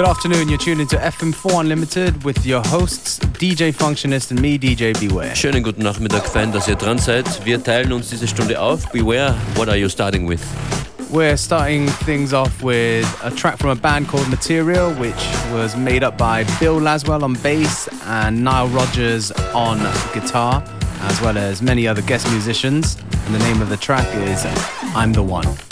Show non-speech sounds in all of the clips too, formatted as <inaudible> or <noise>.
Good afternoon, you're tuned into FM4 Unlimited with your hosts DJ Functionist and me, DJ Beware. Schönen guten Nachmittag, Fan, dass ihr dran seid. Wir teilen uns diese Stunde auf. Beware, what are you starting with? We're starting things off with a track from a band called Material, which was made up by Bill Laswell on bass and Nile Rodgers on guitar, as well as many other guest musicians. And the name of the track is I'm the One.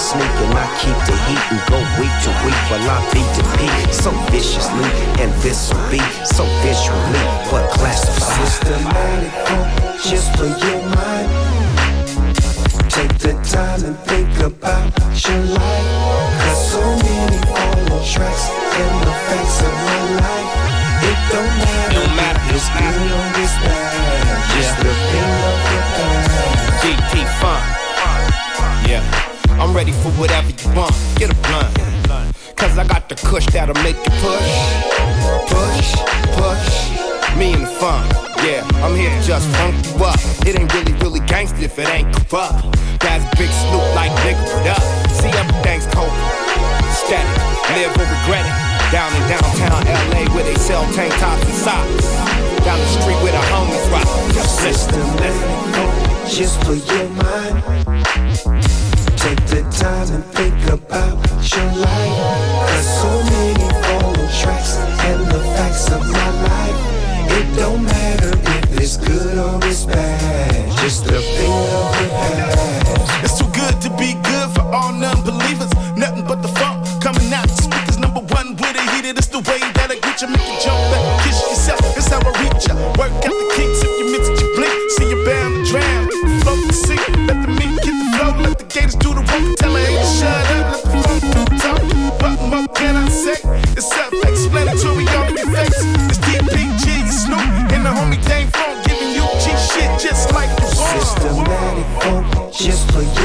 sneak and I keep the heat and go week to week while I beat the beat so viciously and this will be so visually but classified. Systematic just for your mind. Take the time and think about your life. Cause so many follow tracks in the face of my life. It don't matter. No matter. It's real, it's bad. Just the thing I'm ready for whatever you want. Get a blunt. Cause I got the kush that'll make you push, push, push. Me and the fun. Yeah, I'm here to just funk you up. It ain't really, really gangsta if it ain't corrupt. That's big snoop like nigga, put up? See, everything's cold. Static, live or regret it. Down in downtown LA where they sell tank tops and socks. Down the street where the homies rock. Your system, let it go just for your mind. Take the time and think about your life. Cause so many follow tracks and the facts of my life. It don't matter if it's good or it's bad. Just a thing of the past. It's too good to be good for all non-believers. Nothing but the funk coming out the speakers. Number one with a heater. It's the way that I get you, make you jump back, kiss yourself. It's how I reach ya. Work out the kinks if you just for your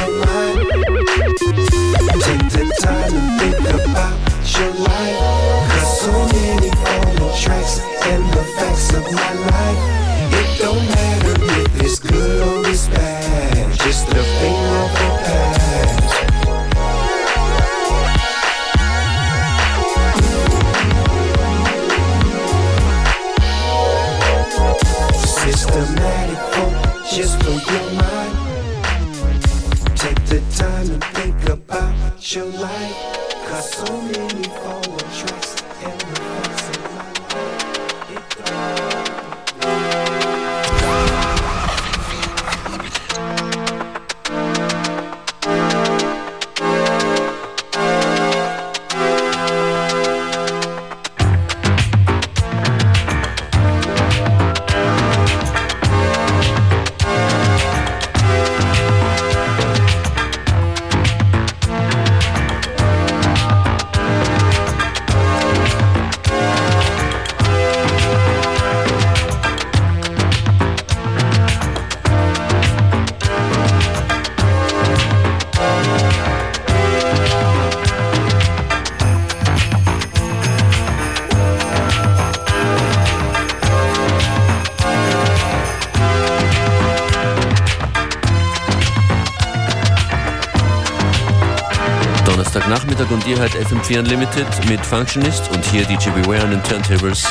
hört FM4 Unlimited mit Functionist und hier DJ Beware an den Turntables.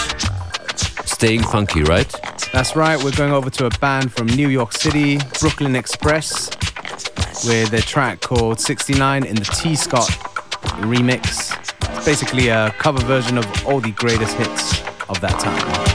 Staying funky, right? That's right, we're going over to a band from New York City, Brooklyn Express, with a track called 69 in the T Scott remix. It's basically a cover version of all the greatest hits of that time.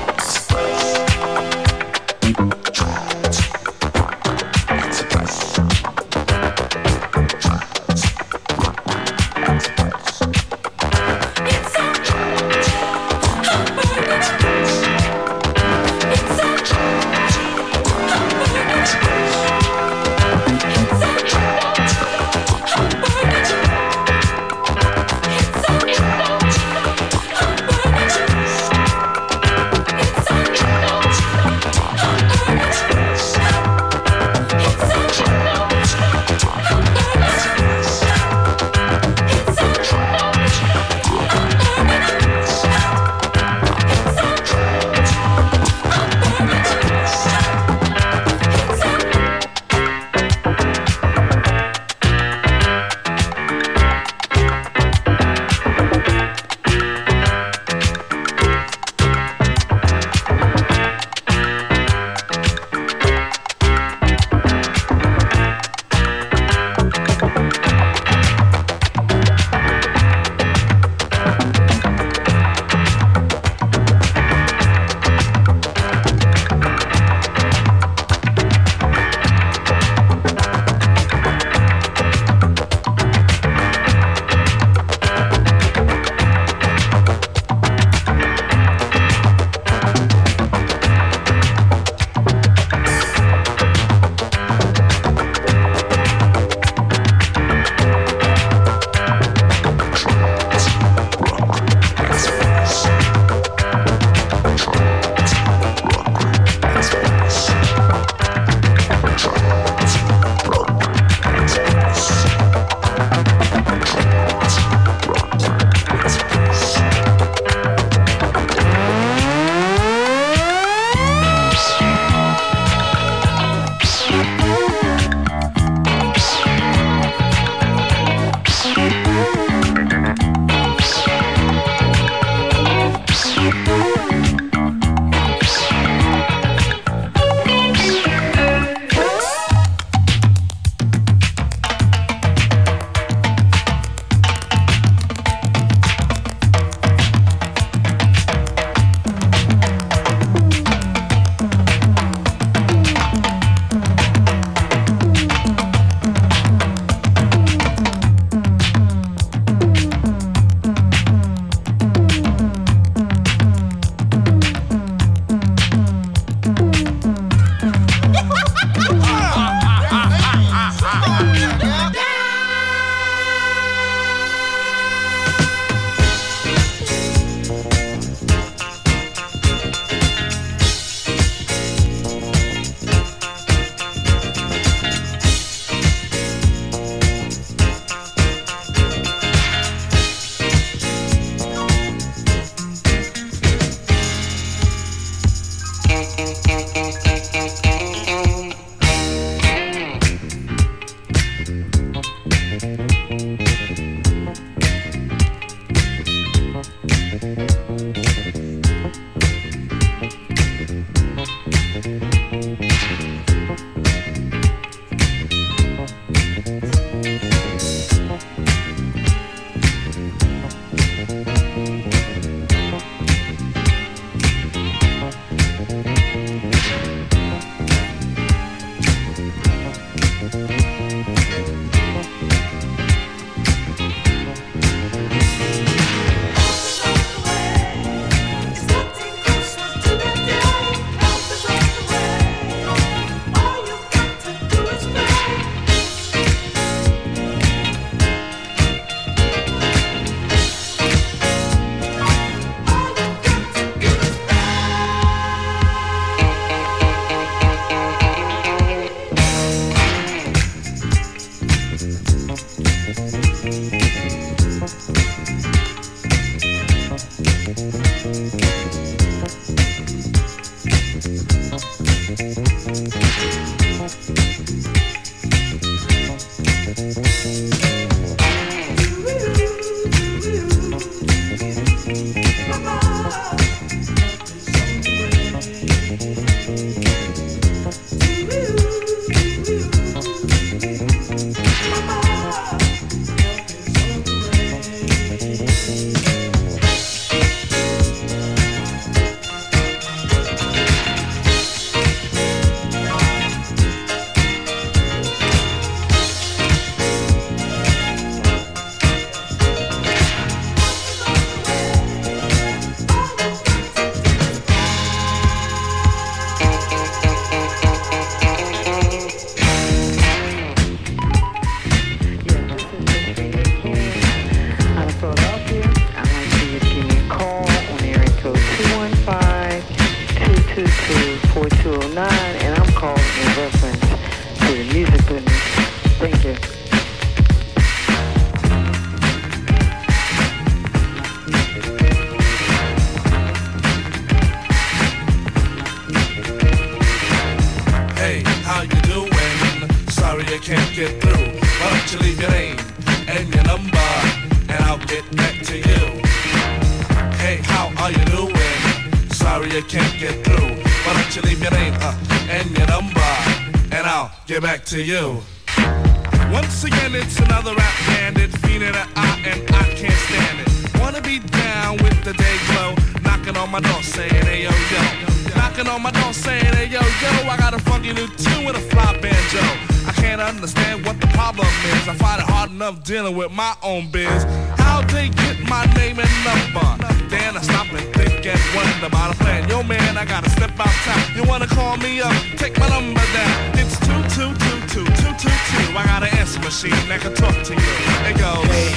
I got an answer machine that can talk to you. It goes. Hey,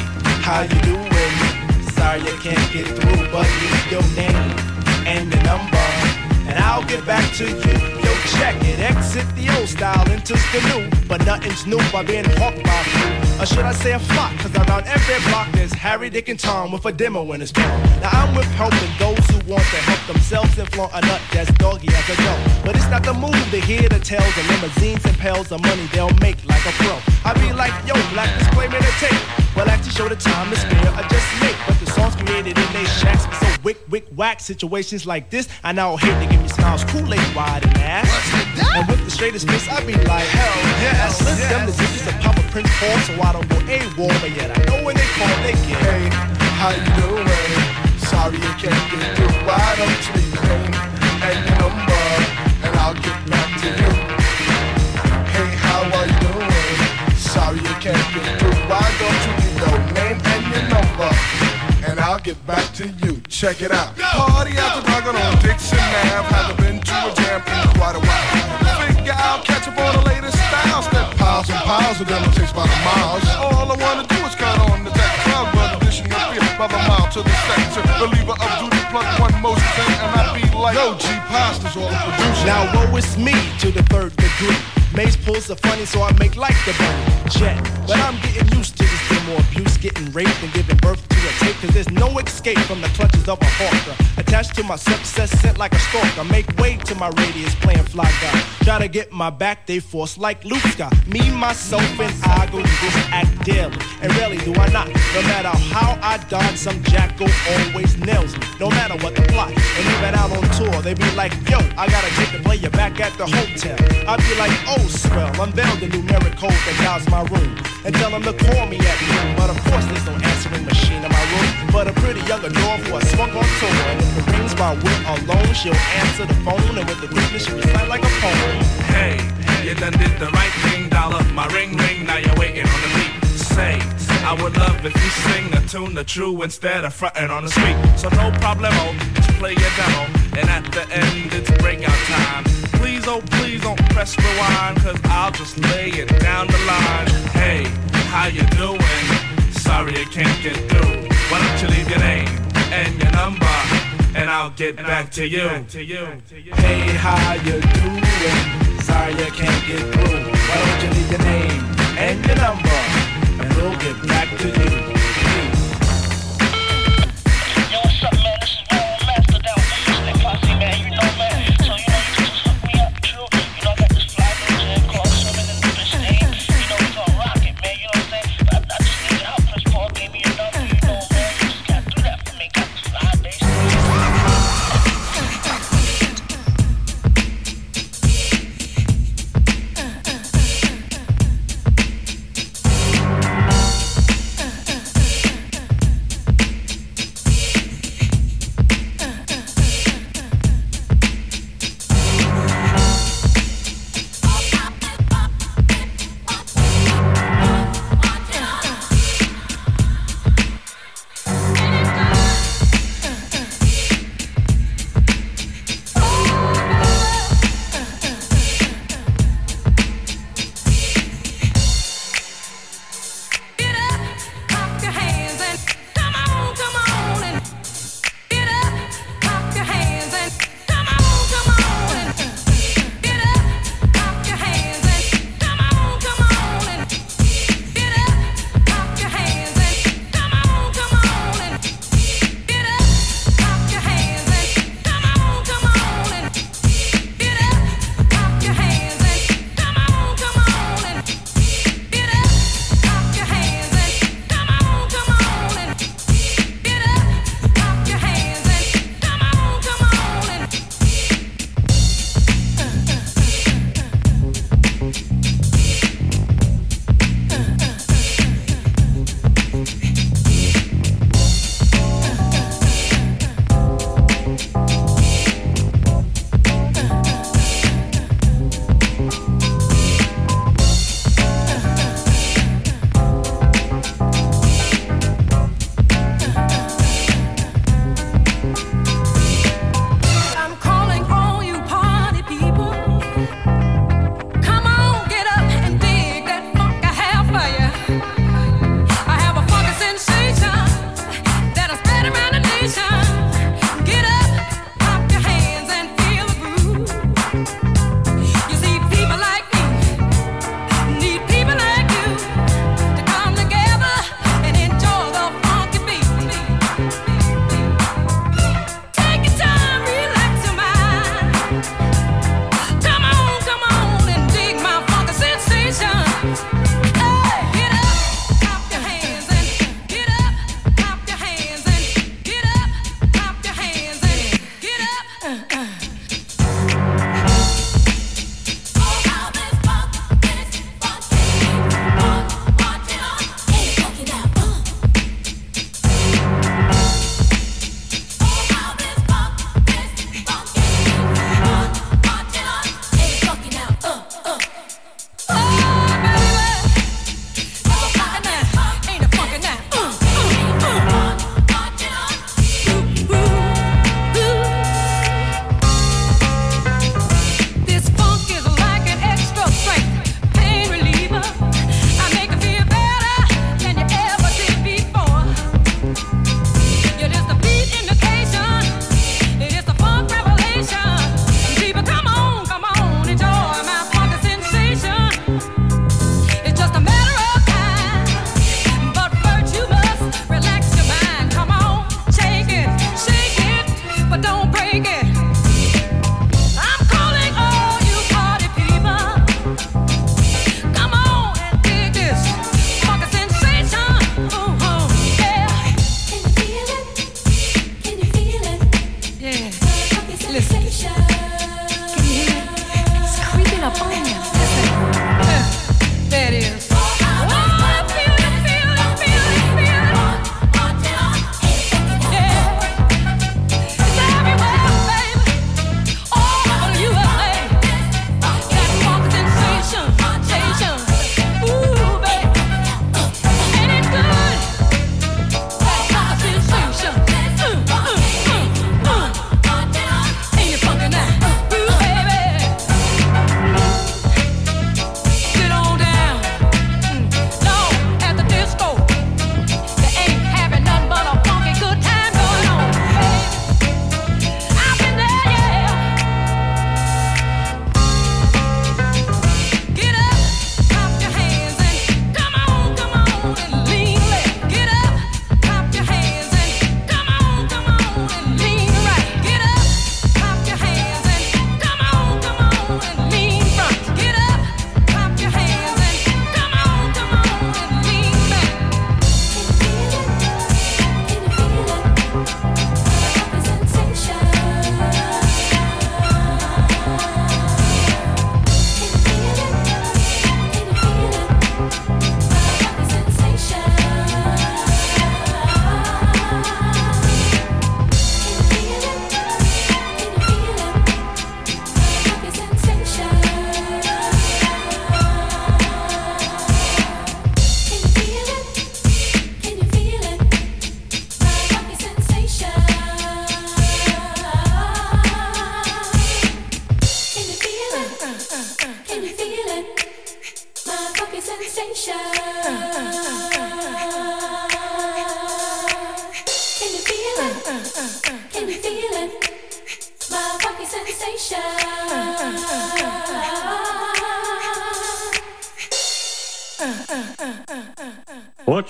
how you doing? Sorry I can't get through, but leave your name and your number, and I'll get back to you. Yo, check it, exit the old style, enters the new, but nothing's new by being hawked by few. Or should I say a flock? Cause around every block there's Harry, Dick, and Tom with a demo in his palm. Now I'm with helping those who want to help themselves and flaunt a nut that's doggy as a dog. But it's not the move to hear the tales of limousines and pals of money they'll make like a pro. I be like, yo, black disclaimer to tape. Well, I to show the time to spare, I just make. But the songs created in they shacks be so wick, wick, whack. Situations like this, I now hate to give me smiles, Kool-Aid wide and ass. And with the straightest face, I be like, hell yes. I slip them the digits of Papa Prince Paul, so I don't go AWOL, but yet I know when they call, they get. Hey, how you doing? Sorry you can't get through. Why don't you leave your name and your number, and I'll get back to you. Hey, how are you doing? Sorry you can't get through. Why don't you leave your name and your number, and I'll get back to you. Check it out. Party after dark on Dixon Ave. Haven't been to a jam in quite a while. Figure I'll catch up on the latest styles. That piles and piles of them it takes by the miles. All I wanna do is count on the deck. Crowd brother dishing your beer by the mile to the sector. Believer of duty plug one most thing, and I be like, Yo, G Pasta's all producer. Now woe is me to the third degree. Maze pulls the funny, so I make like the bunny. Jet, but I'm getting used to this more abuse, getting raped and giving birth to a tape. Cause there's no escape from the clutches of a hawker. Attached to my success, sent like a stalker. Make way to my radius, playing fly guy. Try to get my back, they force like Luke. Me, myself, and I go through this act daily. And rarely do I not. No matter how I dodge, some jackal always nails me. No matter what the plot. And even out on tour, they be like, yo, I gotta get the player back at the hotel. I be like, oh, swell, unveil the numeric code that dials my room. And tell them to call me at noon. But of course, there's no answering machine in my room. But a pretty young adore who I swung on tour. And if it rings while we're alone, she'll answer the phone. And with the quickness, she recite like a poem. Hey, you done did the right thing, dollar. My ring ring, now you're waiting on the beat. Say, I would love if you sing a tune the true instead of fronting on the street. So no problemo, oh, just play your demo. And at the end, it's breakout time. Please, oh please don't press rewind, cause I'll just lay it down the line. Hey, how you doing? Sorry I can't get through. Why don't you leave your name and your number? And I'll get back to you. Hey, how you doing? Sorry I can't get through. Why don't you leave your name and your number? And we'll get back to you.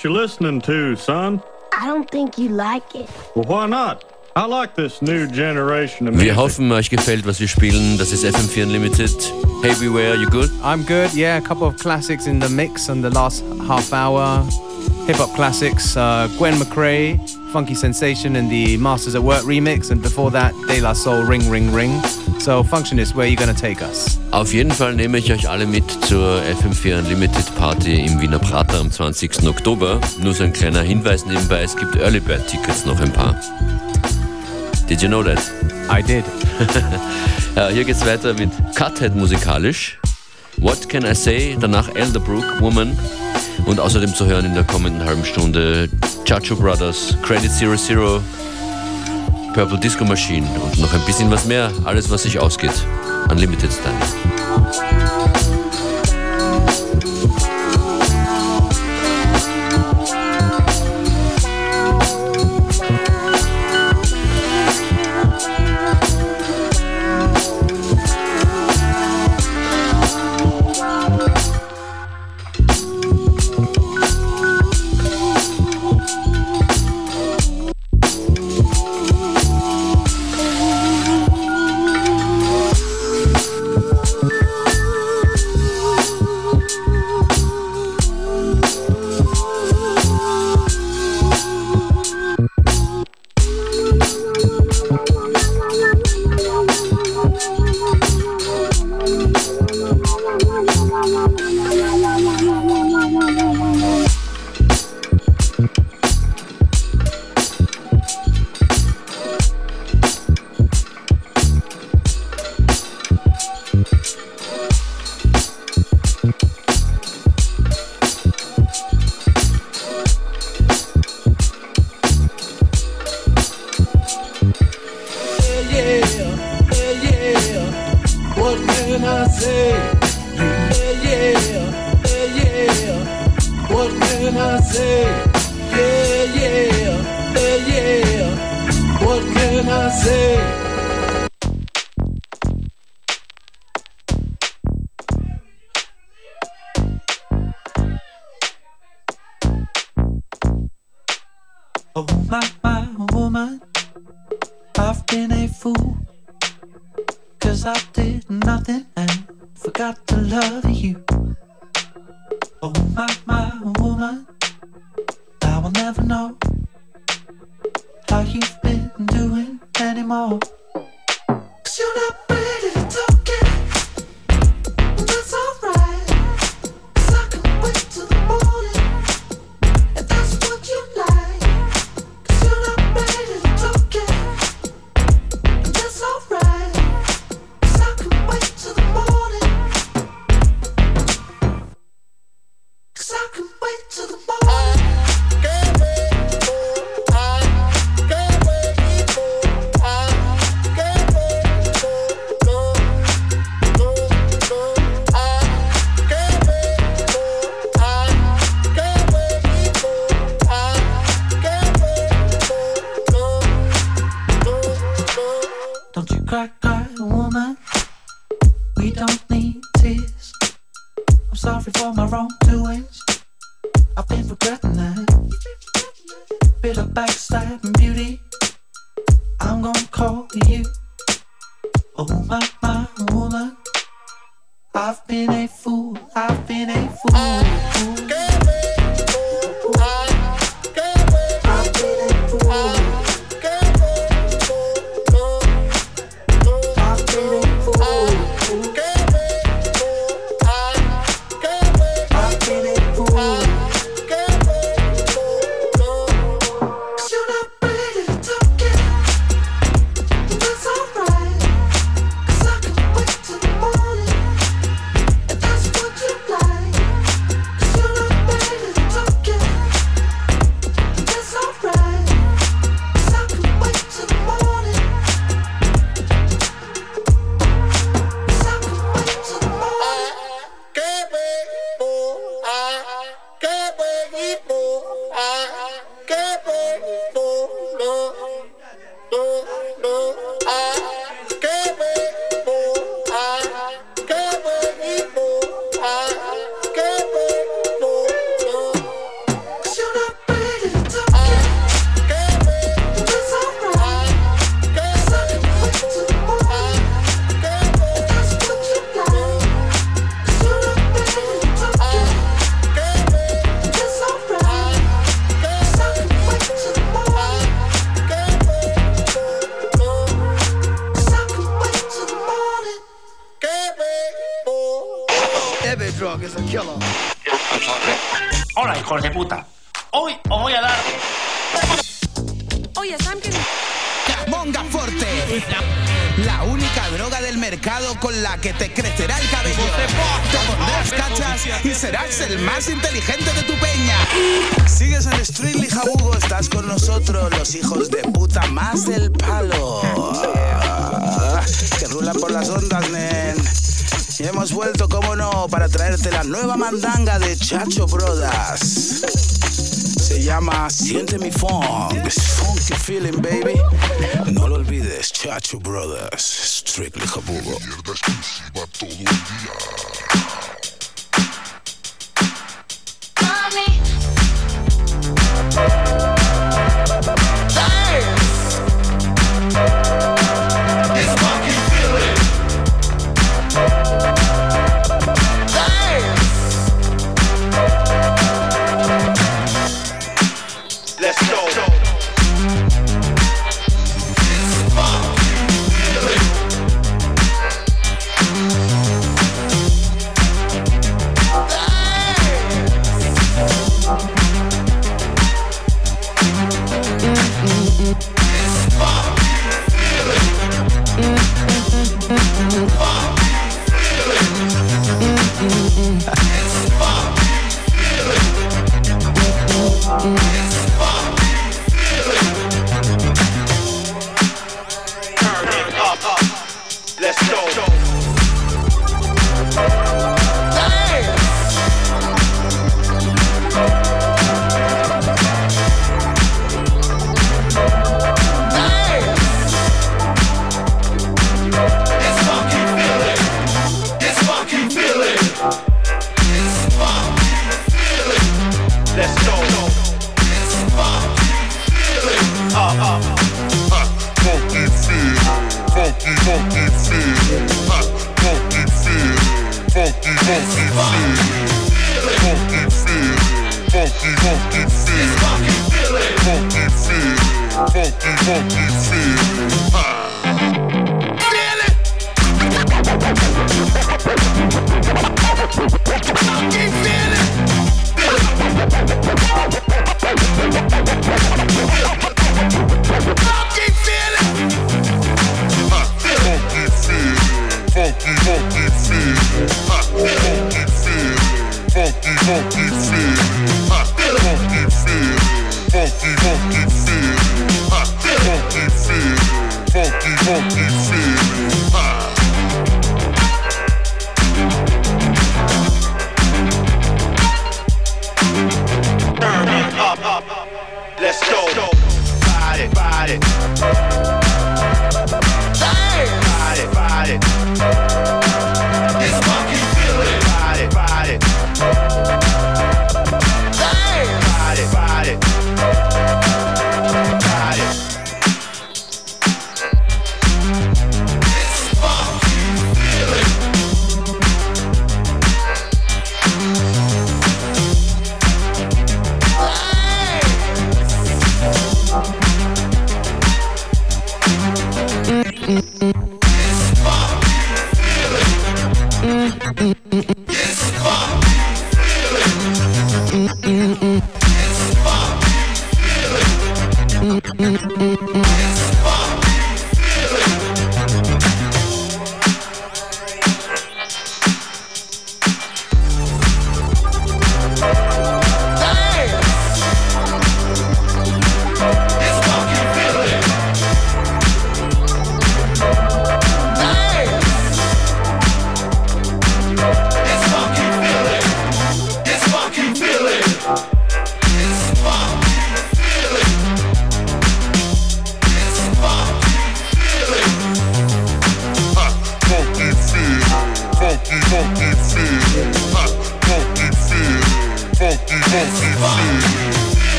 What you listening to, son? I don't think you like it. Well, why not? I like this new generation of music. Wir hoffen, euch gefällt, was wir spielen. Das ist FM4 Unlimited. Hey, beware, you good? I'm good. Yeah, a couple of classics in the mix in the last half hour. Hip hop classics. Uh, Gwen McCrae, Funky Sensation in the Masters at Work remix, and before that, De La Soul, Ring Ring Ring. So, Functionist, where are you gonna take us? Auf jeden Fall nehme ich euch alle mit zur FM4 Unlimited Party im Wiener Prater am 20. Oktober. Nur so ein kleiner Hinweis nebenbei, es gibt Early Bird Tickets noch ein paar. Did you know that? I did. <laughs> ja, hier geht's weiter mit Cuthead musikalisch. What Can I Say? Danach Elderbrook, Woman. Und außerdem zu hören in der kommenden halben Stunde Chacho Brothers, Credit Zero Zero, Purple Disco Machine und noch ein bisschen was mehr. Alles, was sich ausgeht. Unlimited Style. Cause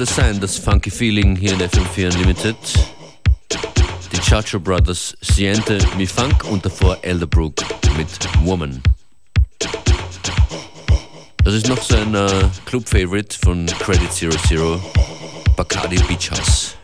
muss es sein, das funky Feeling hier in FM4 Unlimited. Die Chacho Brothers, Siente Mi Funk und davor Elderbrook mit Woman. Das ist noch so ein äh, Club-Favorite von Credit Zero Zero, Bacardi Beach House.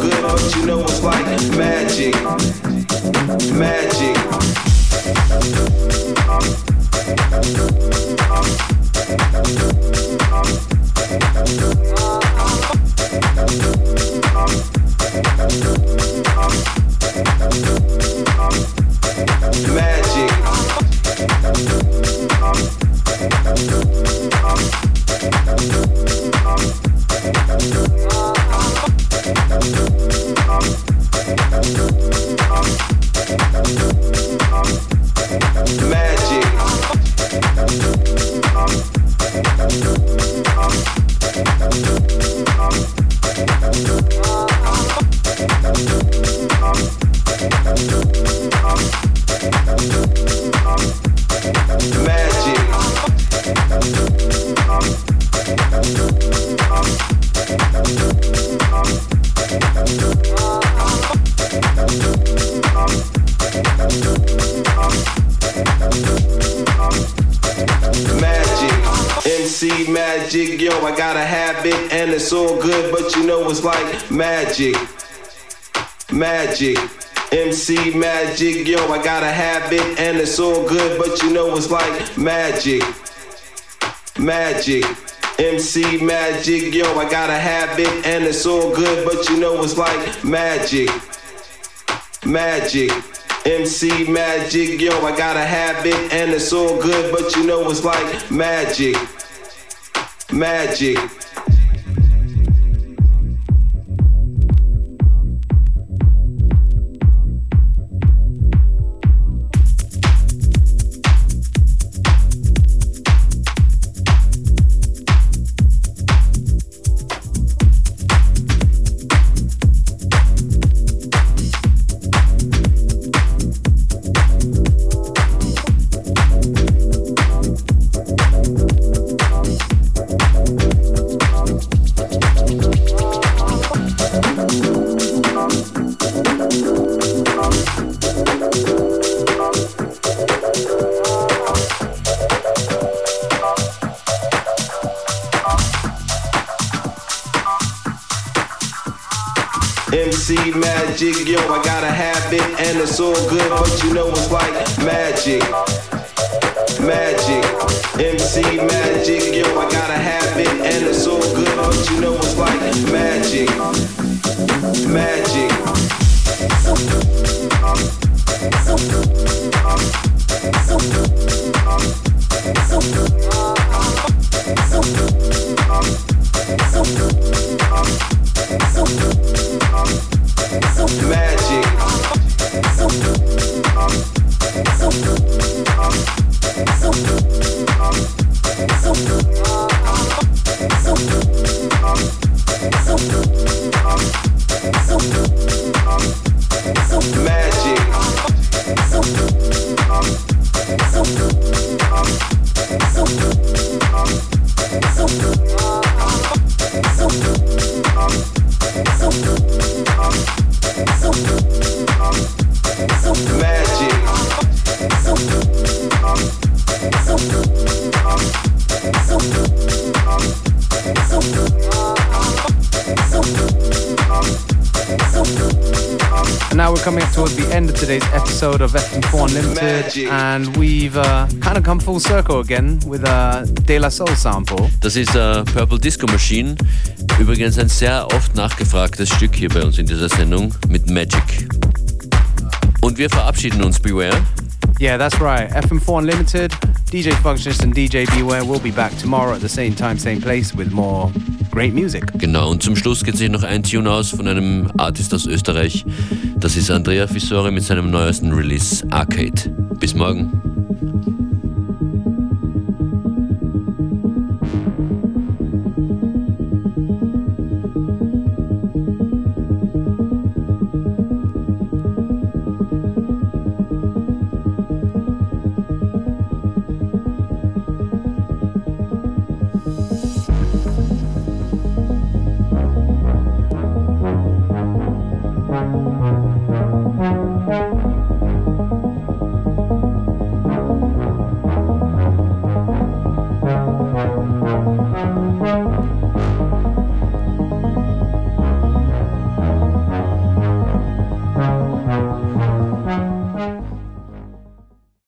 Good, you know it's like. Magic. Magic. Magic. It's like magic. Magic. MC magic, yo, I got a habit and it's all good, but you know it's like magic. Magic. MC magic, yo, I got a habit and it's all good, but you know it's like magic. Magic. MC magic, yo, I got a habit and it's all good, but you know it's like magic. Magic. Magic. Towards the end of today's episode of FM4 Unlimited, Magic. and we've uh, kind of come full circle again with a De La Soul sample. Das ist äh, Purple Disco Machine. Übrigens ein sehr oft nachgefragtes Stück hier bei uns in dieser Sendung mit Magic. Und wir verabschieden uns, Beware. Yeah, that's right. FM4 Unlimited, DJ Functionist and DJ Beware will be back tomorrow at the same time, same place with more great music. Genau, und zum Schluss geht sich noch ein Tune aus von einem Artist aus Österreich. Das ist Andrea Fissori mit seinem neuesten Release Arcade. Bis morgen.